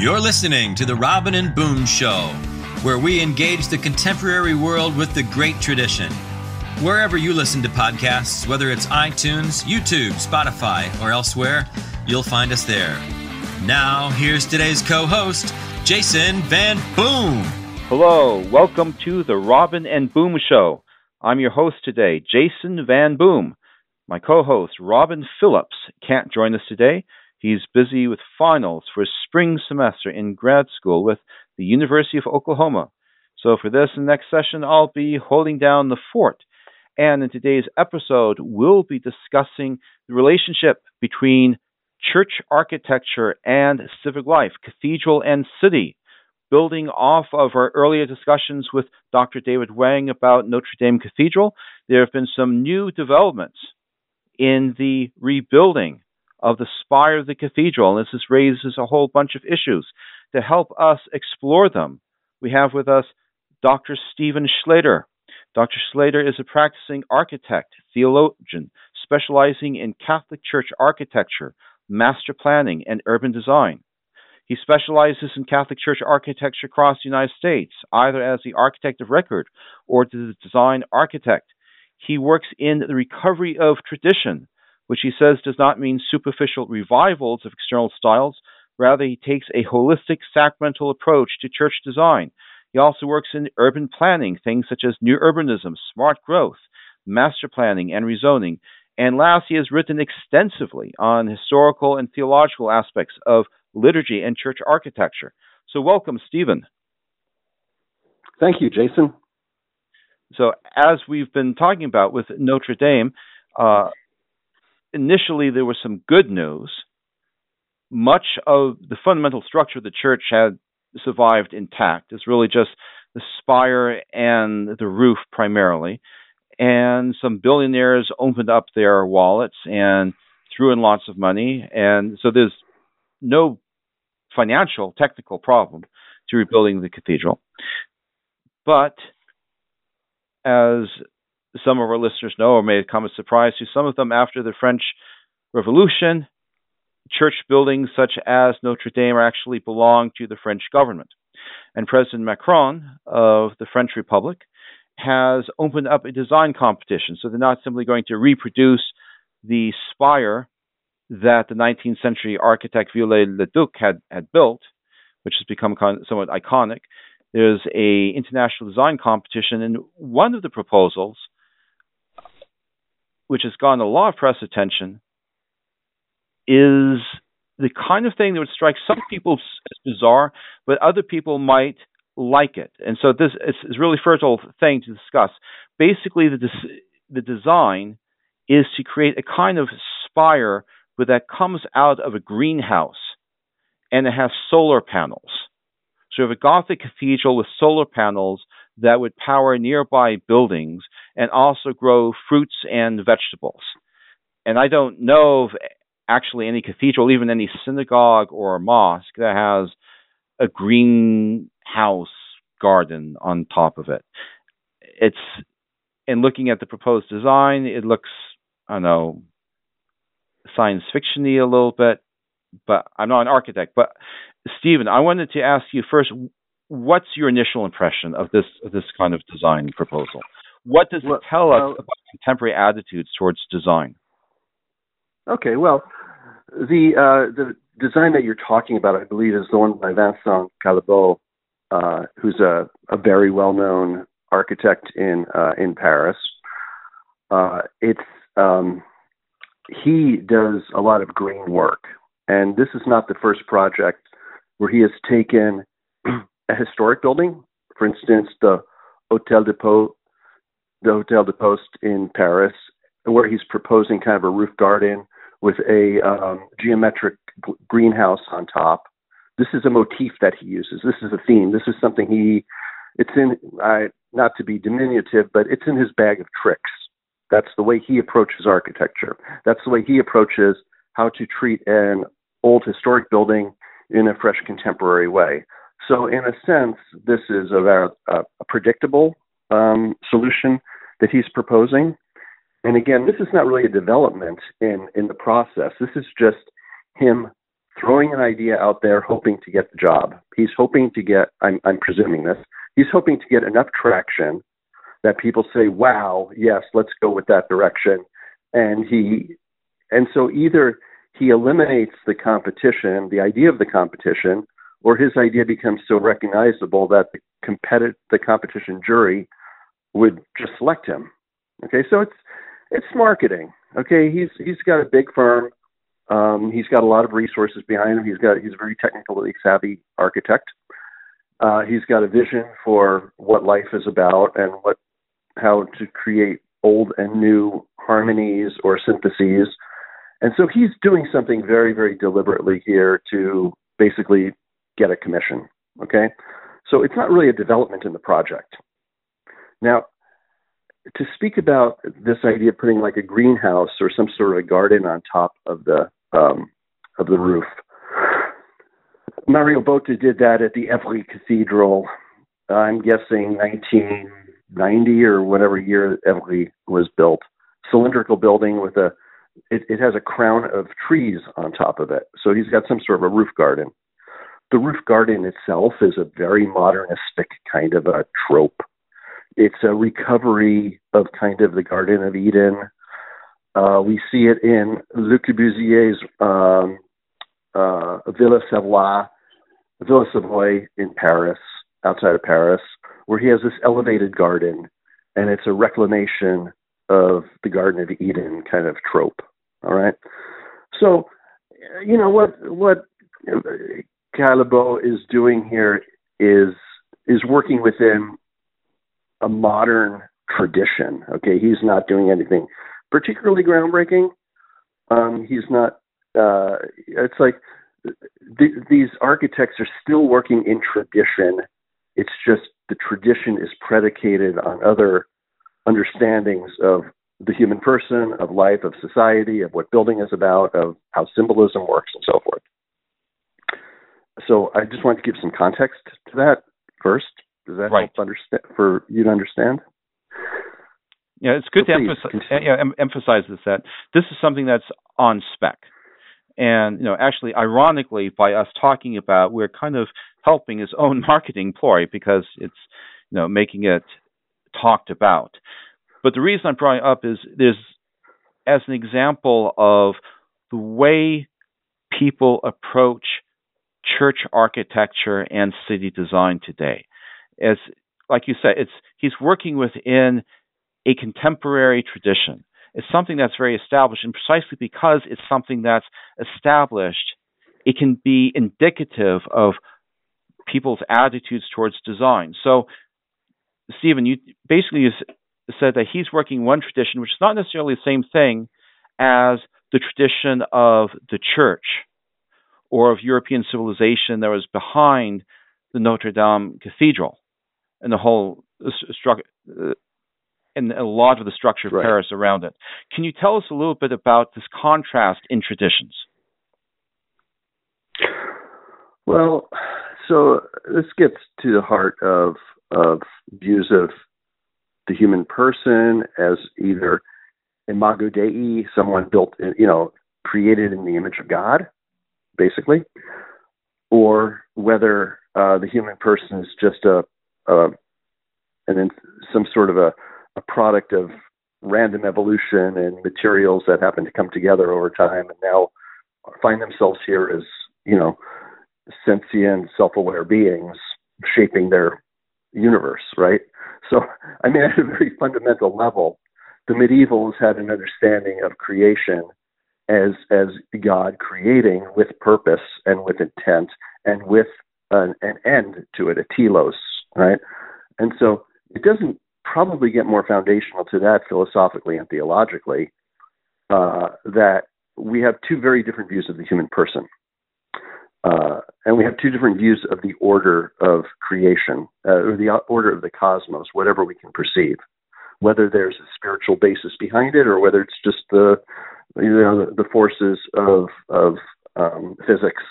You're listening to The Robin and Boom Show, where we engage the contemporary world with the great tradition. Wherever you listen to podcasts, whether it's iTunes, YouTube, Spotify, or elsewhere, you'll find us there. Now, here's today's co host, Jason Van Boom. Hello, welcome to The Robin and Boom Show. I'm your host today, Jason Van Boom. My co host, Robin Phillips, can't join us today. He's busy with finals for spring semester in grad school with the University of Oklahoma. So, for this and next session, I'll be holding down the fort. And in today's episode, we'll be discussing the relationship between church architecture and civic life, cathedral and city building off of our earlier discussions with Dr. David Wang about Notre Dame Cathedral, there have been some new developments in the rebuilding of the spire of the cathedral, and this raises a whole bunch of issues. To help us explore them, we have with us Dr. Steven Schloeder. Dr. Schloeder is a practicing architect, theologian, specializing in Catholic Church architecture, master planning, and urban design. He specializes in Catholic Church architecture across the United States, either as the architect of record or the design architect. He works in the recovery of tradition, which he says does not mean superficial revivals of external styles. Rather, he takes a holistic sacramental approach to church design. He also works in urban planning, things such as new urbanism, smart growth, master planning, and rezoning. And last, he has written extensively on historical and theological aspects of liturgy, and church architecture. So, welcome, Steven. Thank you, Jason. So, as we've been talking about with Notre Dame, uh, initially there was some good news. Much of the fundamental structure of the church had survived intact. It's really just the spire and the roof primarily. And some billionaires opened up their wallets and threw in lots of money. And so there's no financial, technical problem to rebuilding the cathedral. But as some of our listeners know, or may come as a surprise to some of them, after the French Revolution, church buildings such as Notre Dame actually belong to the French government. And President Macron of the French Republic has opened up a design competition. So they're not simply going to reproduce the spire that the 19th century architect Viollet-le-Duc had, had built, which has become somewhat iconic. There's a international design competition, and one of the proposals, which has gotten a lot of press attention, is the kind of thing that would strike some people as bizarre, but other people might like it. And so this is really fertile thing to discuss. Basically, the the design is to create a kind of spire but that comes out of a greenhouse and it has solar panels. So you have a Gothic cathedral with solar panels that would power nearby buildings and also grow fruits and vegetables. And I don't know of actually any cathedral, even any synagogue or mosque that has a greenhouse garden on top of it. It's in looking at the proposed design, it looks I don't know science fictiony a little bit, but I'm not an architect. But Steven, I wanted to ask you first, what's your initial impression of this of this kind of design proposal? What does it tell us about contemporary attitudes towards design? Okay, well, the uh, the design that you're talking about, I believe, is the one by Vincent Callebaut, uh, who's a, a very well known architect in uh, in Paris. Uh, it's um, he does a lot of green work. And this is not the first project where he has taken a historic building, for instance, the Hotel de Po, the Hotel de Poste in Paris, where he's proposing kind of a roof garden with a um, geometric g- greenhouse on top. This is a motif that he uses. This is a theme. This is something he, it's in, I, not to be diminutive, but it's in his bag of tricks. That's the way he approaches architecture. That's the way he approaches how to treat an old historic building in a fresh contemporary way. So, in a sense, this is a, a, a predictable um, solution that he's proposing. And again, this is not really a development in, in the process. This is just him throwing an idea out there, hoping to get the job. He's hoping to get, I'm, I'm presuming this, he's hoping to get enough traction that people say, wow, yes, let's go with that direction. And he, and so either he eliminates the competition, the idea of the competition, or his idea becomes so recognizable that the competitive, the competition jury would just select him. Okay, so it's it's marketing. Okay, he's he's got a big firm. Um, he's got a lot of resources behind him. He's got he's a very technically savvy architect. Uh, he's got a vision for what life is about and what how to create old and new harmonies or syntheses. And so he's doing something very, very deliberately here to basically get a commission. Okay? So it's not really a development in the project. Now, to speak about this idea of putting like a greenhouse or some sort of a garden on top of the um, of the roof, Mario Botta did that at the Évry Cathedral. I'm guessing 1990 or whatever year Évry was built. Cylindrical building with a it, it has a crown of trees on top of it. So he's got some sort of a roof garden. The roof garden itself is a very modernistic kind of a trope. It's a recovery of kind of the Garden of Eden. Uh, we see it in Le Corbusier's um, uh, Villa Savoye, Villa Savoye in Paris, outside of Paris, where he has this elevated garden, and it's a reclamation of the Garden of Eden kind of trope. All right, so you know what what Callebaut is doing here is is working within a modern tradition. Okay, he's not doing anything particularly groundbreaking. Um, he's not. Uh, it's like th- these architects are still working in tradition. It's just the tradition is predicated on other understandings of the human person, of life, of society, of what building is about, of how symbolism works, and so forth. So I just want to give some context to that first. Does that right. help understand for you to understand? Yeah, it's good so to emphasize, yeah, emphasize this that this is something that's on spec. And you know, actually, ironically, by us talking about, we're kind of helping his own marketing ploy because it's you know making it talked about. But the reason I'm drawing up is there's as an example of the way people approach church architecture and city design today. As like you said, it's he's working within a contemporary tradition. It's something that's very established, and precisely because it's something that's established, it can be indicative of people's attitudes towards design. So, Steven, you basically said that he's working one tradition, which is not necessarily the same thing as the tradition of the church or of European civilization that was behind the Notre Dame Cathedral and the whole structure. Uh, and a lot of the structure of right. Paris around it. Can you tell us a little bit about this contrast in traditions? Well, so this gets to the heart of of views of the human person as either imago dei, someone built, you know, created in the image of God, basically, or whether uh, the human person is just a, a and then some sort of a, a product of random evolution and materials that happen to come together over time and now find themselves here as you know sentient self-aware beings shaping their universe right? So i mean at a very fundamental level the medievals had an understanding of creation as as god creating with purpose and with intent and with an, an end to it a telos right and so it doesn't probably get more foundational to that philosophically and theologically uh, that we have two very different views of the human person. Uh, and we have two different views of the order of creation, uh, or the order of the cosmos, whatever we can perceive, whether there's a spiritual basis behind it, or whether it's just the you know the, forces of of um, physics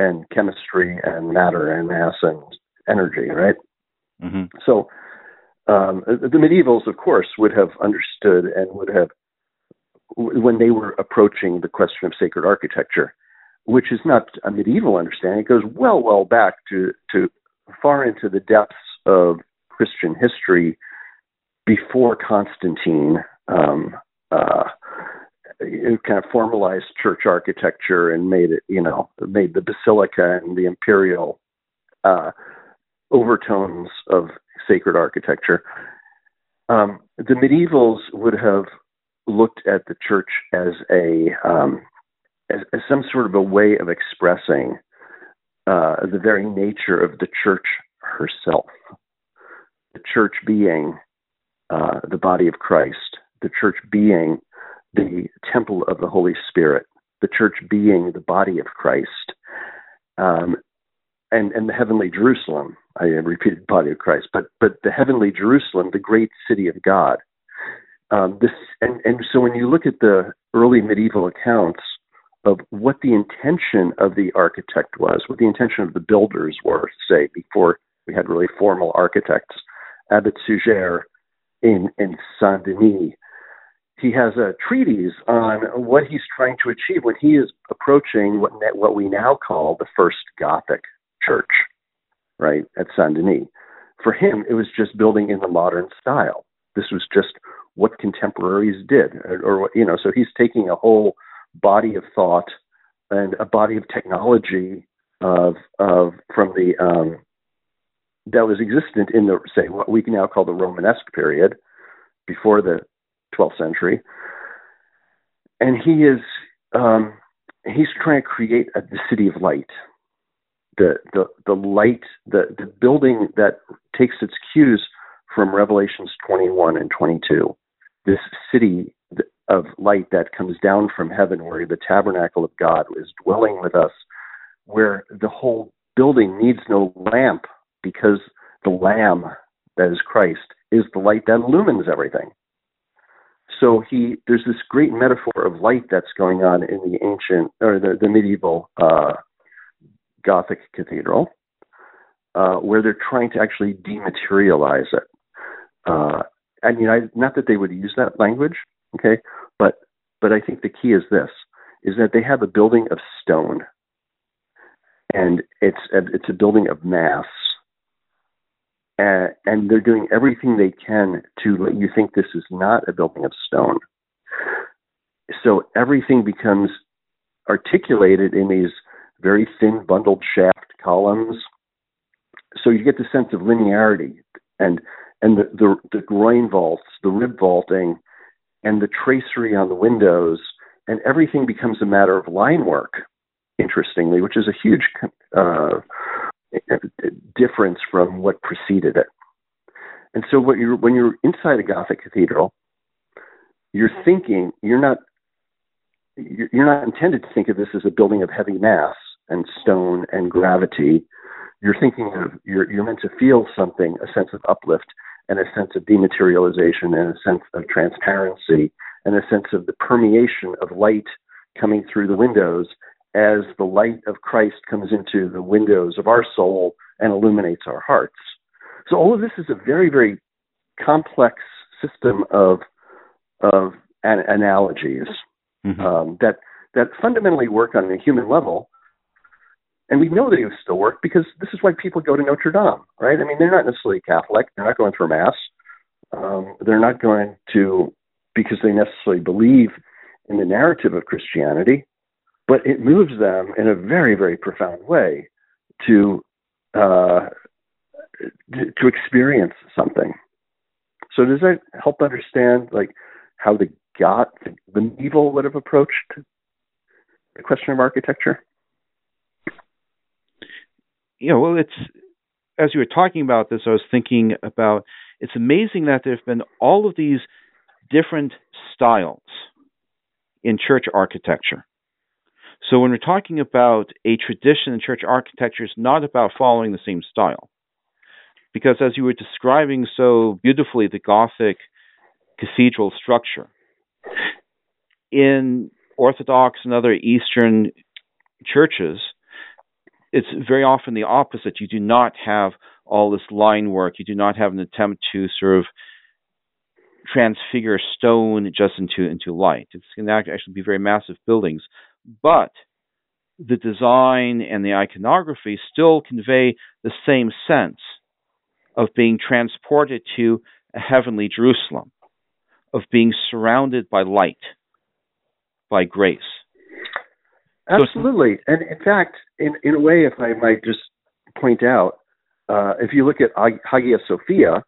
and chemistry and matter and mass and energy, right? Mm-hmm. So um, the medievals, of course, would have understood and would have, when they were approaching the question of sacred architecture, which is not a medieval understanding. It goes well, well back to to far into the depths of Christian history before Constantine. Um, uh, kind of formalized church architecture and made it, you know, made the basilica and the imperial uh, overtones of sacred architecture. Um, the medievals would have looked at the church as a um, as, as, some sort of a way of expressing uh, the very nature of the church herself. The church being uh, the body of Christ, the church being the temple of the Holy Spirit, the church being the body of Christ, um, and and the heavenly Jerusalem. I repeated body of Christ, but but the heavenly Jerusalem, the great city of God. Um, this and and so when you look at the early medieval accounts of what the intention of the architect was, what the intention of the builders were, say before we had really formal architects, Abbot Suger in in Saint Denis he has a treatise on what he's trying to achieve when he is approaching what what we now call the first Gothic church, right at Saint Denis. For him, it was just building in the modern style. This was just what contemporaries did, or, or you know. So he's taking a whole body of thought and a body of technology of of from the um, that was existent in the say what we now call the Romanesque period before the 12th century, and he is um, he's trying to create a, the city of light, the the the light, the the building that takes its cues from Revelations 21 and 22. This city of light that comes down from heaven, where the tabernacle of God is dwelling with us, where the whole building needs no lamp because the Lamb, that is Christ, is the light that illumines everything so he there's this great metaphor of light that's going on in the ancient or the, the medieval uh, Gothic cathedral, uh, where they're trying to actually dematerialize it. Uh, and you know, not that they would use that language, okay, but but I think the key is this: is that they have a building of stone, and it's a, it's a building of mass and, and they're doing everything they can to let you think this is not a building of stone. So everything becomes articulated in these very thin, bundled shaft columns. So you get the sense of linearity and and the, the, the groin vaults, the rib vaulting, and the tracery on the windows, and everything becomes a matter of line work. Interestingly, which is a huge uh, difference from what preceded it. And so what you're, when you're inside a Gothic cathedral, you're thinking, you're not, you're not intended to think of this as a building of heavy mass and stone and gravity. You're thinking of, you're, you're meant to feel something, a sense of uplift and a sense of dematerialization and a sense of transparency and a sense of the permeation of light coming through the windows as the light of Christ comes into the windows of our soul and illuminates our hearts. So all of this is a very, very complex system of of an- analogies mm-hmm. um, that that fundamentally work on a human level. And we know they still work because this is why people go to Notre Dame, right? I mean, they're not necessarily Catholic. They're not going for mass. Um, they're not going to because they necessarily believe in the narrative of Christianity but it moves them in a very, very profound way to uh, to experience something. So does that help understand like how the God, the medieval would have approached the question of architecture? Yeah, well, it's as you were talking about this, I was thinking about it's amazing that there have been all of these different styles in church architecture. So when we're talking about a tradition in church architecture, it's not about following the same style. Because as you were describing so beautifully the Gothic cathedral structure, in Orthodox and other Eastern churches, it's very often the opposite. You do not have all this line work. You do not have an attempt to sort of transfigure stone just into into light. It's going to actually be very massive buildings, but the design and the iconography still convey the same sense of being transported to a heavenly Jerusalem, of being surrounded by light, by grace. Absolutely. And in fact, in, in a way, if I might just point out, uh, if you look at Hagia Sophia,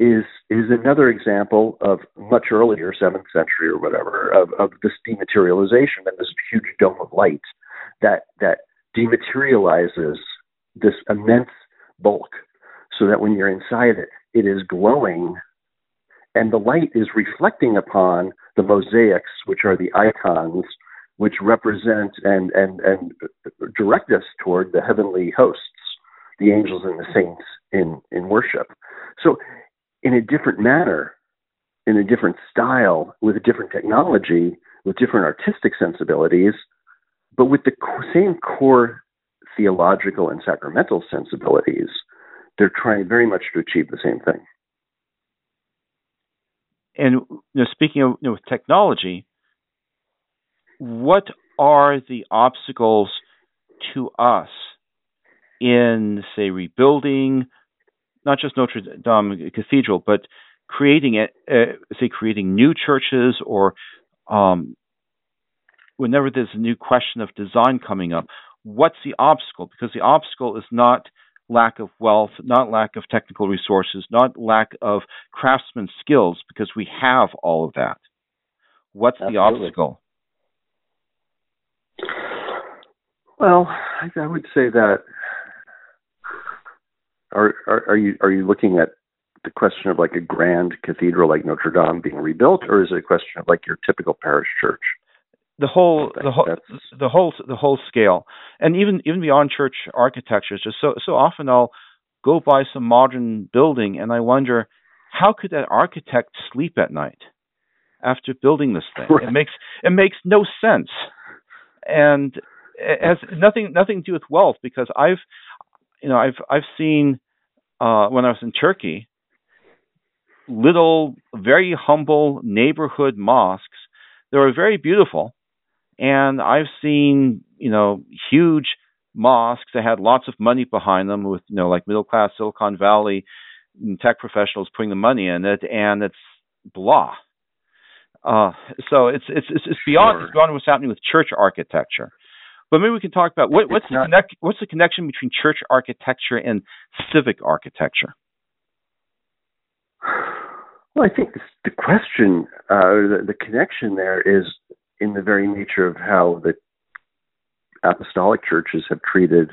is is another example of much earlier, seventh century or whatever, of, of this dematerialization and this huge dome of light that that dematerializes this immense bulk, so that when you're inside it, it is glowing, and the light is reflecting upon the mosaics, which are the icons, which represent and and and direct us toward the heavenly hosts, the angels and the saints in in worship. So in a different manner, in a different style, with a different technology, with different artistic sensibilities, but with the same core theological and sacramental sensibilities, they're trying very much to achieve the same thing. And you know, speaking of you know, technology, what are the obstacles to us in, say, rebuilding not just Notre Dame Cathedral, but creating it, uh, say, creating new churches or um, whenever there's a new question of design coming up, what's the obstacle? Because the obstacle is not lack of wealth, not lack of technical resources, not lack of craftsman skills, because we have all of that. What's Absolutely. the obstacle? Well, I I would say that are, are, are you are you looking at the question of like a grand cathedral like Notre Dame being rebuilt, or is it a question of like your typical parish church? The whole, the whole, the whole, the whole scale, and even even beyond church architecture. Just so so often I'll go by some modern building and I wonder how could that architect sleep at night after building this thing? Right. It makes it makes no sense, and it has nothing nothing to do with wealth because I've you know, I've I've seen uh, when I was in Turkey, little, very humble neighborhood mosques. They were very beautiful, and I've seen you know huge mosques that had lots of money behind them, with you know like middle class Silicon Valley tech professionals putting the money in it, and it's blah. Uh, so it's it's it's beyond it's beyond what's happening with church architecture. But maybe we can talk about what, what's the connect, what's the connection between church architecture and civic architecture. Well, I think the question, uh, the, the connection there is in the very nature of how the apostolic churches have treated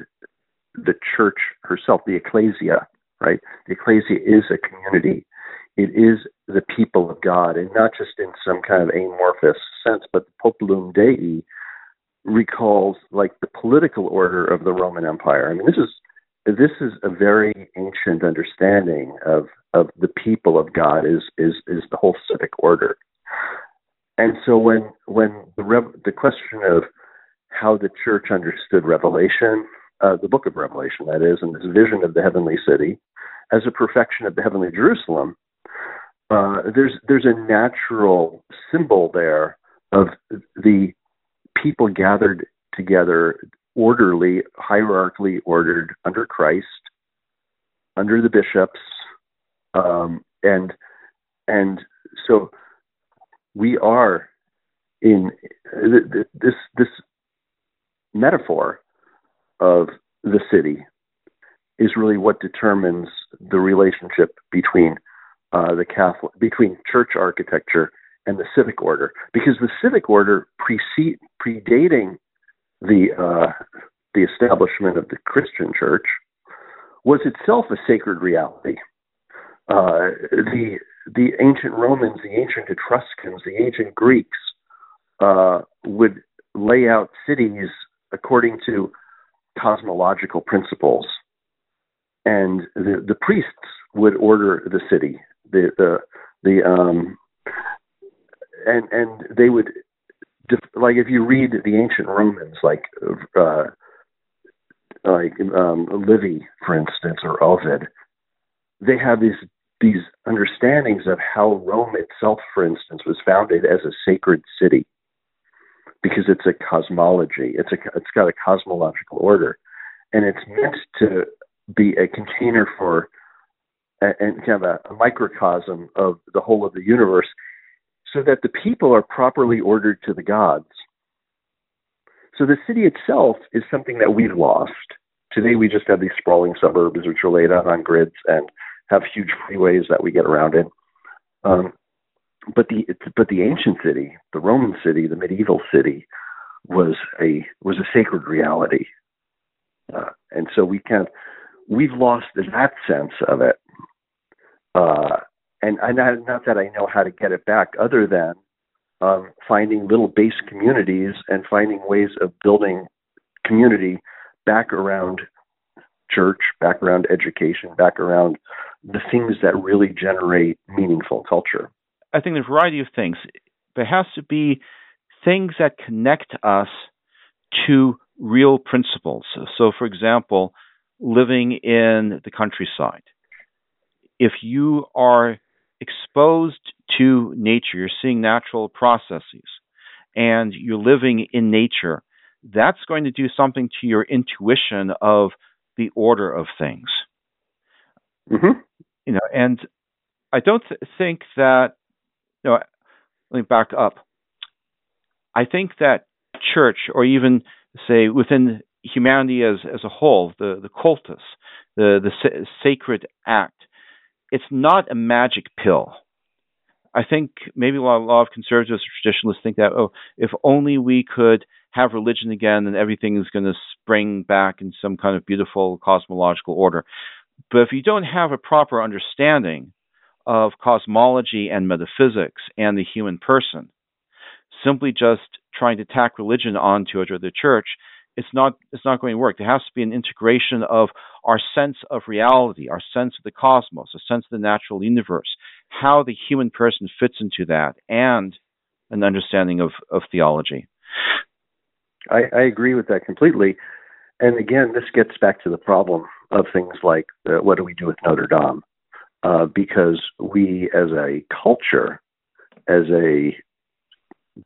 the church herself, the ecclesia, right? The ecclesia is a community. It is the people of God, and not just in some kind of amorphous sense, but the populum Dei recalls like the political order of the Roman Empire. I mean, this is this is a very ancient understanding of of the people of God is is is the whole civic order. And so when when the Rev- the question of how the church understood Revelation, uh, the book of Revelation, that is, and this vision of the heavenly city as a perfection of the heavenly Jerusalem, uh, there's there's a natural symbol there of the people gathered together orderly, hierarchically ordered under Christ, under the bishops, um, and and so we are in this this metaphor of the city is really what determines the relationship between uh, the Catholic between church architecture and the civic order, because the civic order precede, predating the uh, the establishment of the Christian Church was itself a sacred reality. Uh, the the ancient Romans, the ancient Etruscans, the ancient Greeks uh, would lay out cities according to cosmological principles, and the the priests would order the city. The the the um, and and they would like if you read the ancient Romans, like uh, like um, Livy, for instance, or Ovid, they have these these understandings of how Rome itself, for instance, was founded as a sacred city. because it's a cosmology. It's a it's got a cosmological order, and it's meant to be a container for and kind of a, a microcosm of the whole of the universe, so that the people are properly ordered to the gods. So the city itself is something that we've lost. Today we just have these sprawling suburbs which are laid out on grids and have huge freeways that we get around in. Um, but the but the ancient city, the Roman city, the medieval city, was a was a sacred reality, uh, and so we of we've lost that sense of it. Uh, and I not, not that I know how to get it back, other than um, finding little base communities and finding ways of building community back around church, back around education, back around the things that really generate meaningful culture. I think there's a variety of things. There has to be things that connect us to real principles. So, for example, living in the countryside. If you are exposed to nature, you're seeing natural processes, and you're living in nature, that's going to do something to your intuition of the order of things. Mm-hmm. You know, and I don't th- think that no, let me back up. I think that church, or even say within humanity as as a whole, the the cultus, the the sa- sacred act, it's not a magic pill. I think maybe a lot, of conservatives or traditionalists think that oh, if only we could have religion again, then everything is going to spring back in some kind of beautiful cosmological order. But if you don't have a proper understanding of cosmology and metaphysics and the human person. Simply just trying to tack religion onto it or the church, it's not it's not going to work. There has to be an integration of our sense of reality, our sense of the cosmos, a sense of the natural universe, how the human person fits into that, and an understanding of, of theology. I, I agree with that completely. And again, this gets back to the problem of things like uh, what do we do with Notre Dame? uh, because we, as a culture, as a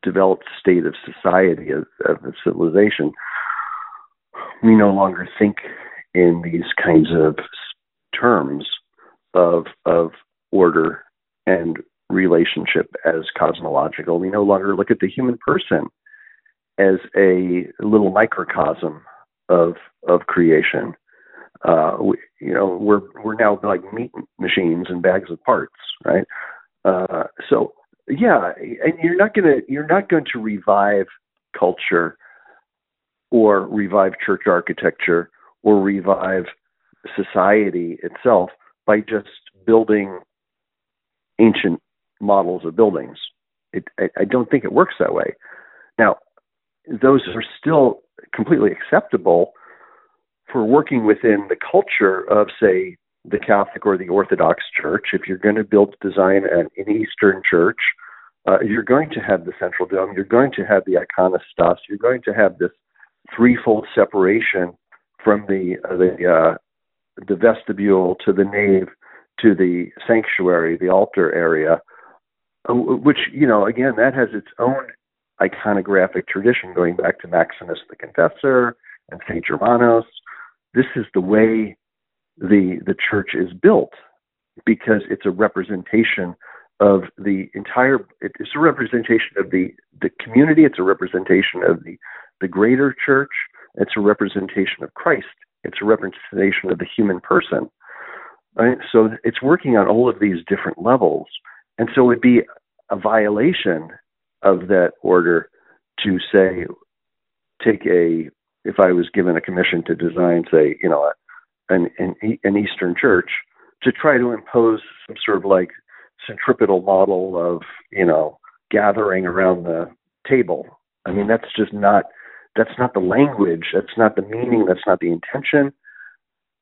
developed state of society, of, of civilization, we no longer think in these kinds of terms of of order and relationship as cosmological. We no longer look at the human person as a little microcosm of of creation uh, we, you know, we're we're now like meat machines and bags of parts, right? Uh, so yeah, and you're not gonna you're not going to revive culture or revive church architecture or revive society itself by just building ancient models of buildings. It, I, I don't think it works that way. Now, those are still completely acceptable for working within the culture of, say, the Catholic or the Orthodox Church, if you're going to build, design an, an Eastern church, uh, you're going to have the central dome, you're going to have the iconostas, you're going to have this threefold separation from the uh, the uh, the vestibule to the nave to the sanctuary, the altar area, uh, which you know again that has its own iconographic tradition going back to Maximus the Confessor and Saint Germanos this is the way the the church is built because it's a representation of the entire it's a representation of the the community it's a representation of the the greater church it's a representation of Christ it's a representation of the human person right so it's working on all of these different levels and so it'd be a violation of that order to say take a if I was given a commission to design, say, you know, an, an, an Eastern church, to try to impose some sort of like centripetal model of, you know, gathering around the table. I mean, that's just not that's not the language, that's not the meaning, that's not the intention,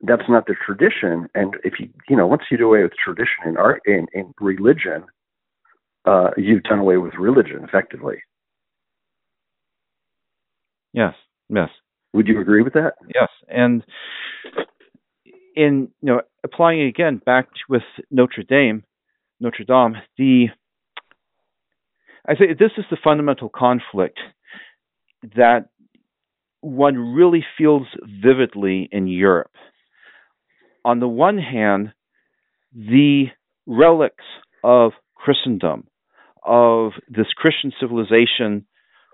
that's not the tradition. And if you you know, once you do away with tradition in art in, in religion, uh, you've done away with religion effectively. Yes, yes. Would you agree with that? Yes, and in you know applying it again back to, with Notre Dame, Notre Dame, the I say this is the fundamental conflict that one really feels vividly in Europe. On the one hand, the relics of Christendom, of this Christian civilization,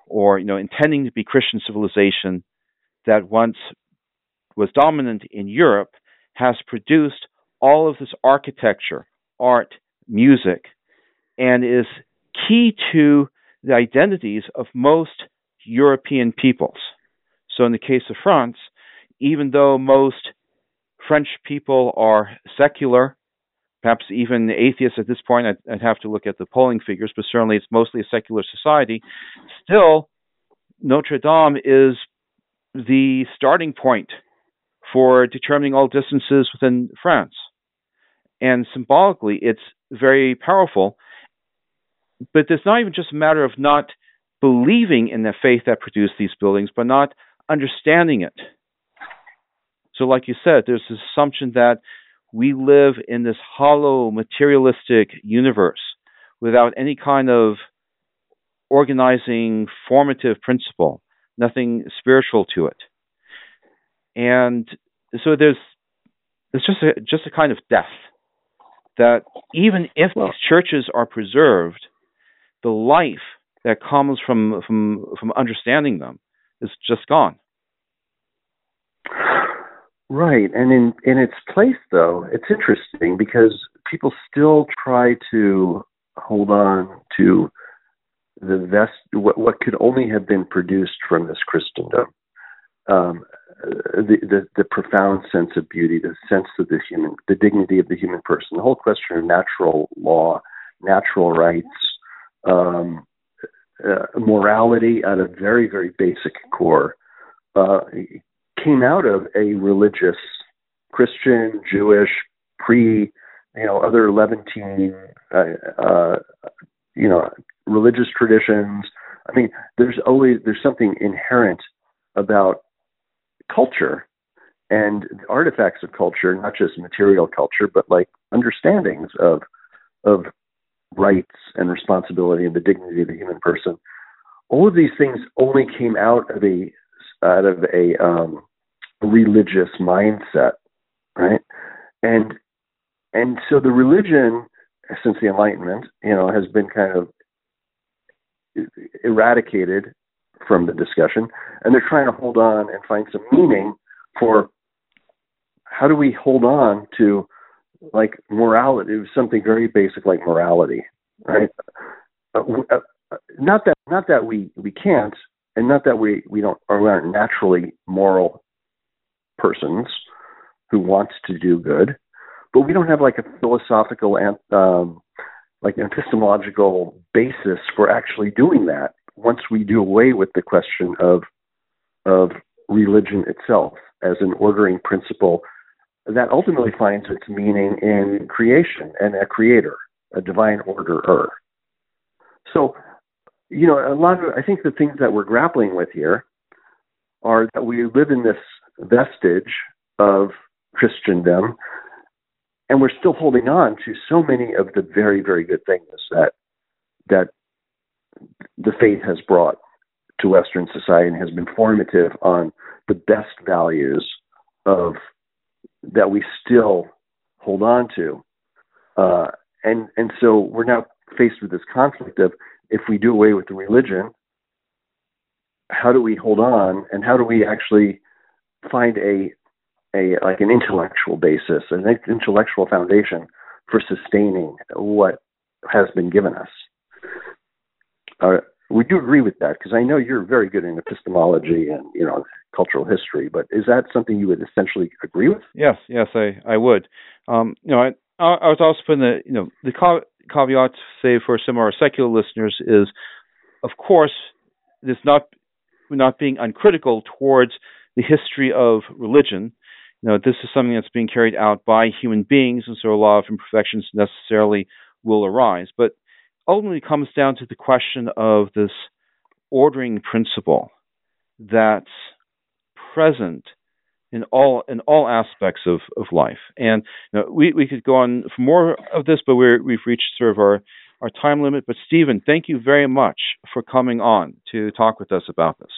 or you know, intending to be Christian civilization that once was dominant in Europe, has produced all of this architecture, art, music, and is key to the identities of most European peoples. So, in the case of France, even though most French people are secular, perhaps even atheists at this point, I'd, I'd, have to look at the polling figures, but certainly it's mostly a secular society, still, Notre Dame is the starting point for determining all distances within France. And symbolically, it's very powerful. But it's not even just a matter of not believing in the faith that produced these buildings, but not understanding it. So, like you said, there's this assumption that we live in this hollow, materialistic universe without any kind of organizing, formative principle, nothing spiritual to it. And so there's it's just a just a kind of death that even if these churches are preserved, the life that comes from from from understanding them is just gone. Right, and in in its place, though, it's interesting because people still try to hold on to the vest what, what could only have been produced from this Christendom, um, the, the the profound sense of beauty, the sense of the human, the dignity of the human person, the whole question of natural law, natural rights, um, uh, morality at a very very basic core. Uh, came out of a religious Christian, Jewish, pre, you know, other Levantine, uh, uh, you know, religious traditions. I mean, there's always there's something inherent about culture and artifacts of culture, not just material culture, but like understandings of of rights and responsibility and the dignity of the human person. All of these things only came out of a out of a um, religious mindset, right? And and so the religion since the Enlightenment, you know, has been kind of eradicated from the discussion, and they're trying to hold on and find some meaning for how do we hold on to like morality, It was something very basic like morality, right? Uh, not that not that we we can't, and not that we we don't or we aren't naturally moral persons who want to do good, but we don't have like a philosophical and um, like an epistemological basis for actually doing that once we do away with the question of of religion itself as an ordering principle that ultimately finds its meaning in creation and a creator, a divine orderer. So, you know, a lot of I think the things that we're grappling with here are that we live in this vestige of Christendom, and we're still holding on to so many of the very, very good things that that the faith has brought to Western society and has been formative on the best values of that we still hold on to. Uh, and and so we're now faced with this conflict of if we do away with the religion, how do we hold on and how do we actually find a a like an intellectual basis, an intellectual foundation for sustaining what has been given us. Uh, would you agree with that? Because I know you're very good in epistemology and you know cultural history, but is that something you would essentially agree with? Yes, yes, I I would. Um, you know, I I was also putting the you know the caveat say for some of our secular listeners is, of course, this not not being uncritical towards the history of religion. You know, this is something that's being carried out by human beings, and so a lot of imperfections necessarily will arise. But ultimately, it comes down to the question of this ordering principle that's present in all in all aspects of, of life. And you know, we we could go on for more of this, but we're we've reached sort of our our time limit. But Steven, thank you very much for coming on to talk with us about this.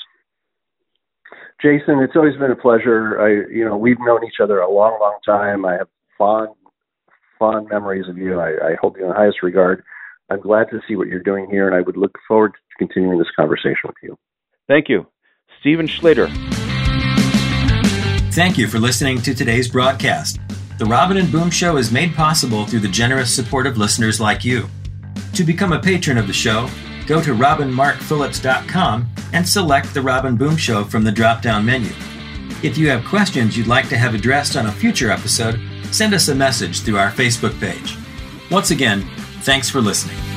Jason, it's always been a pleasure. I, you know, we've known each other a long, long time. I have fond, fond memories of you. I, I hold you in the highest regard. I'm glad to see what you're doing here, and I would look forward to continuing this conversation with you. Thank you. Steven Schloeder. Thank you for listening to today's broadcast. The Robin and Boom Show is made possible through the generous support of listeners like you. To become a patron of the show, go to robinmarkphillips.com and select The Robin Boom Show from the drop down menu. If you have questions you'd like to have addressed on a future episode, send us a message through our Facebook page. Once again, thanks for listening.